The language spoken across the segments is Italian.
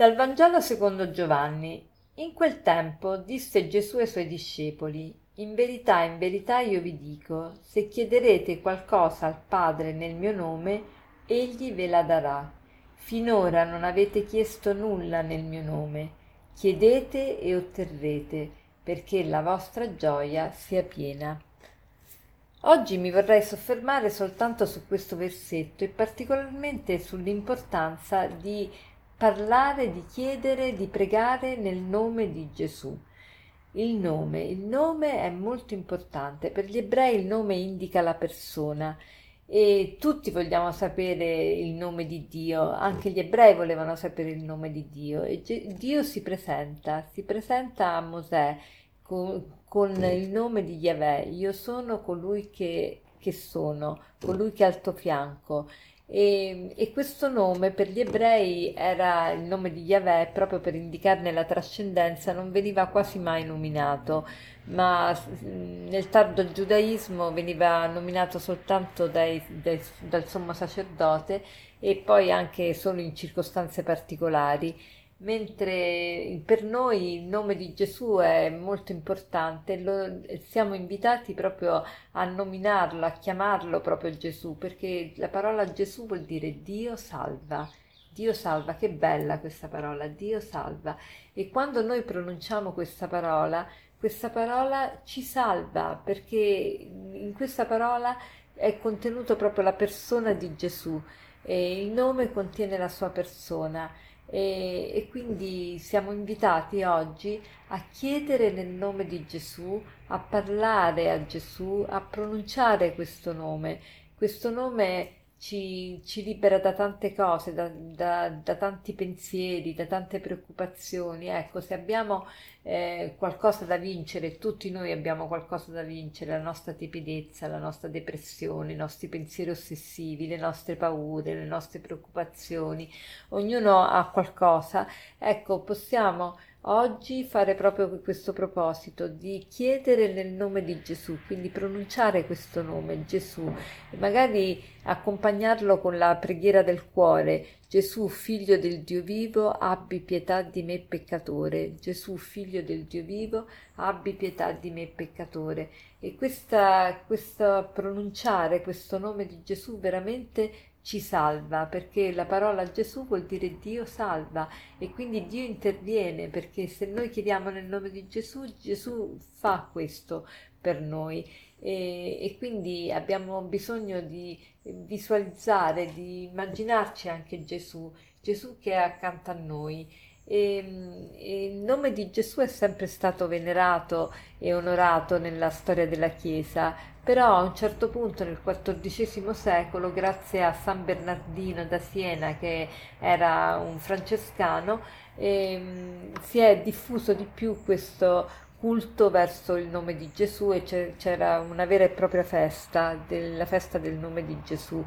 Dal Vangelo secondo Giovanni. In quel tempo disse Gesù ai suoi discepoli, In verità, in verità io vi dico, se chiederete qualcosa al Padre nel mio nome, egli ve la darà. Finora non avete chiesto nulla nel mio nome. Chiedete e otterrete, perché la vostra gioia sia piena. Oggi mi vorrei soffermare soltanto su questo versetto e particolarmente sull'importanza di parlare, di chiedere, di pregare nel nome di Gesù. Il nome, il nome è molto importante. Per gli ebrei il nome indica la persona e tutti vogliamo sapere il nome di Dio, anche gli ebrei volevano sapere il nome di Dio e Dio si presenta, si presenta a Mosè con, con il nome di Yahweh, io sono colui che, che sono, colui che è al tuo fianco e, e, questo nome per gli ebrei era il nome di Yahweh proprio per indicarne la trascendenza, non veniva quasi mai nominato, ma nel tardo giudaismo veniva nominato soltanto dai, dai, dal sommo sacerdote e poi anche solo in circostanze particolari mentre per noi il nome di Gesù è molto importante, lo, siamo invitati proprio a nominarlo, a chiamarlo proprio Gesù, perché la parola Gesù vuol dire Dio salva. Dio salva, che bella questa parola, Dio salva. E quando noi pronunciamo questa parola, questa parola ci salva, perché in questa parola è contenuto proprio la persona di Gesù e il nome contiene la sua persona e, e quindi siamo invitati oggi a chiedere nel nome di Gesù, a parlare a Gesù, a pronunciare questo nome. Questo nome ci, ci, libera da tante cose, da, da, da, tanti pensieri, da tante preoccupazioni. Ecco, se abbiamo eh, qualcosa da vincere, tutti noi abbiamo qualcosa da vincere, la nostra tipidezza, la nostra depressione, i nostri pensieri ossessivi, le nostre paure, le nostre preoccupazioni, ognuno ha qualcosa, ecco, possiamo oggi fare proprio questo proposito di chiedere nel nome di Gesù, quindi pronunciare questo nome, Gesù, e magari accompagnarlo con la preghiera del cuore. Gesù, figlio del Dio vivo, abbi pietà di me peccatore. Gesù, figlio del Dio vivo, abbi pietà di me peccatore. E questa pronunciare questo nome di Gesù veramente ci salva, perché la parola Gesù vuol dire Dio salva e quindi Dio interviene, perché se noi chiediamo nel nome di Gesù, Gesù fa questo per noi e, e quindi abbiamo bisogno di visualizzare, di immaginarci anche Gesù, Gesù che è accanto a noi. E, e, il nome di Gesù è sempre stato venerato e onorato nella storia della Chiesa, però a un certo punto nel XIV secolo, grazie a San Bernardino da Siena, che era un francescano, ehm, si è diffuso di più questo culto verso il nome di Gesù e c'era una vera e propria festa, la festa del nome di Gesù.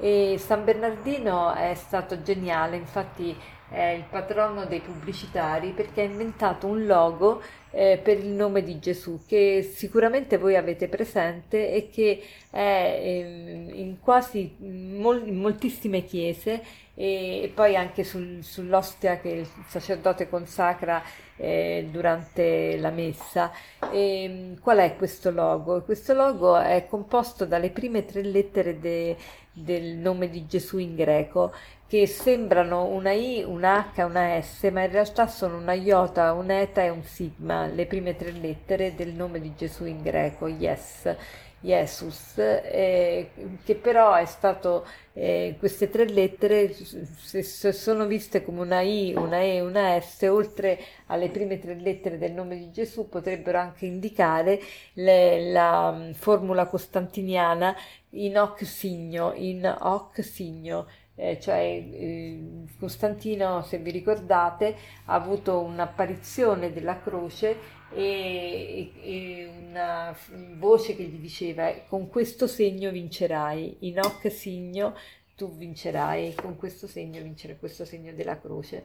E San Bernardino è stato geniale, infatti è il patrono dei pubblicitari perché ha inventato un logo eh, per il nome di Gesù che sicuramente voi avete presente e che è eh, in quasi mol- in moltissime chiese e, e poi anche sul, sull'ostia che il sacerdote consacra eh, durante la messa. E, qual è questo logo? Questo logo è composto dalle prime tre lettere de, del nome di Gesù in greco che sembrano una I, una H, una S, ma in realtà sono una iota, un eta e un sigma, le prime tre lettere del nome di Gesù in greco, Yes, Jesus, eh, che però è stato, eh, queste tre lettere se, se sono viste come una I, una E, una S, oltre alle prime tre lettere del nome di Gesù potrebbero anche indicare le, la um, formula costantiniana in hoc signo, in hoc signo, eh, cioè eh, Costantino, se vi ricordate, ha avuto un'apparizione della croce e, e, una voce che gli diceva con questo segno vincerai, in hoc signo tu vincerai, con questo segno vincerai, questo segno della croce.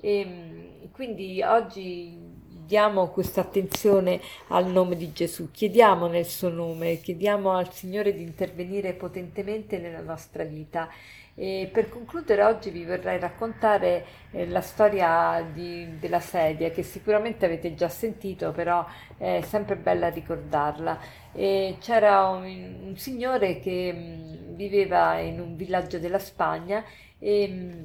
E, ehm, quindi oggi diamo questa attenzione al nome di Gesù, chiediamo nel suo nome, chiediamo al Signore di intervenire potentemente nella nostra vita E per concludere oggi vi vorrei raccontare eh, la storia di, della sedia che sicuramente avete già sentito, però è sempre bella ricordarla. E c'era un, un, signore che mh, viveva in un villaggio della Spagna e, mh,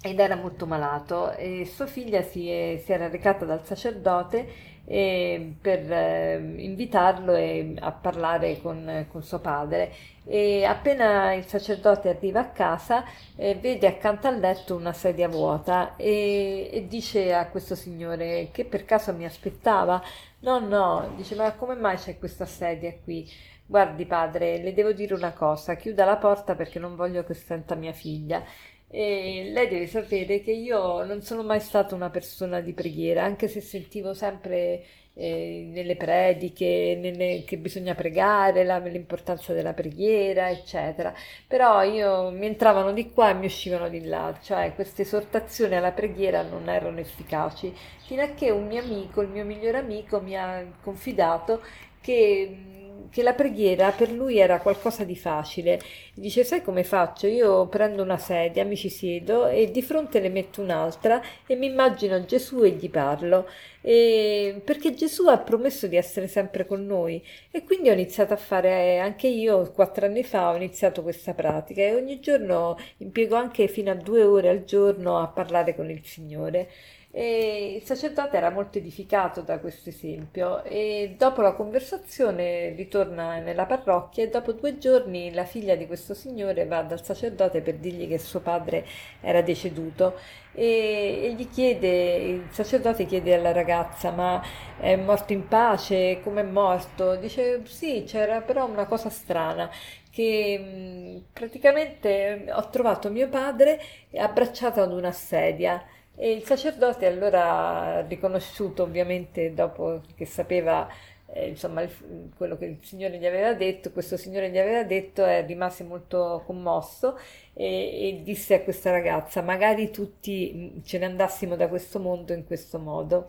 ed era molto malato. E sua figlia si, è, si era recata dal sacerdote per eh, invitarlo eh, a parlare con, con, suo padre. E appena il sacerdote arriva a casa eh, vede accanto al letto una sedia vuota e, e, dice a questo signore che per caso mi aspettava. No no dice ma come mai c'è questa sedia qui? Guardi padre le devo dire una cosa chiuda la porta perché non voglio che senta mia figlia e lei deve sapere che io non sono mai stata una persona di preghiera, anche se sentivo sempre eh, nelle prediche nelle, che bisogna pregare, la, l'importanza della preghiera, eccetera. Però io mi entravano di qua e mi uscivano di là, cioè queste esortazioni alla preghiera non erano efficaci, fino a che un mio amico, il mio migliore amico, mi ha confidato che che la preghiera per lui era qualcosa di facile. Dice: Sai come faccio? Io prendo una sedia, mi ci siedo e di fronte ne metto un'altra e mi immagino Gesù e gli parlo. E perché Gesù ha promesso di essere sempre con noi e quindi ho iniziato a fare anche io quattro anni fa ho iniziato questa pratica e ogni giorno impiego anche fino a due ore al giorno a parlare con il Signore e il sacerdote era molto edificato da questo esempio e dopo la conversazione ritorna nella parrocchia e dopo due giorni la figlia di questo signore va dal sacerdote per dirgli che suo padre era deceduto e, e chiede, il sacerdote chiede alla ragazza ma è morto in pace, come è morto? Dice sì, c'era però una cosa strana che praticamente ho trovato mio padre abbracciato ad una sedia e il sacerdote allora, riconosciuto ovviamente dopo che sapeva eh, insomma il, quello che il Signore gli aveva detto, questo Signore gli aveva detto, eh, rimase molto commosso e, e disse a questa ragazza, magari tutti mm, ce ne andassimo da questo mondo in questo modo.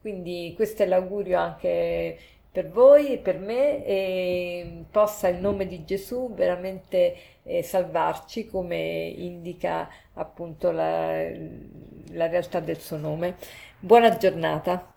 Quindi questo è l'augurio anche per voi e per me e possa il nome di Gesù veramente eh, salvarci come indica appunto la, la realtà del suo nome. Buona giornata.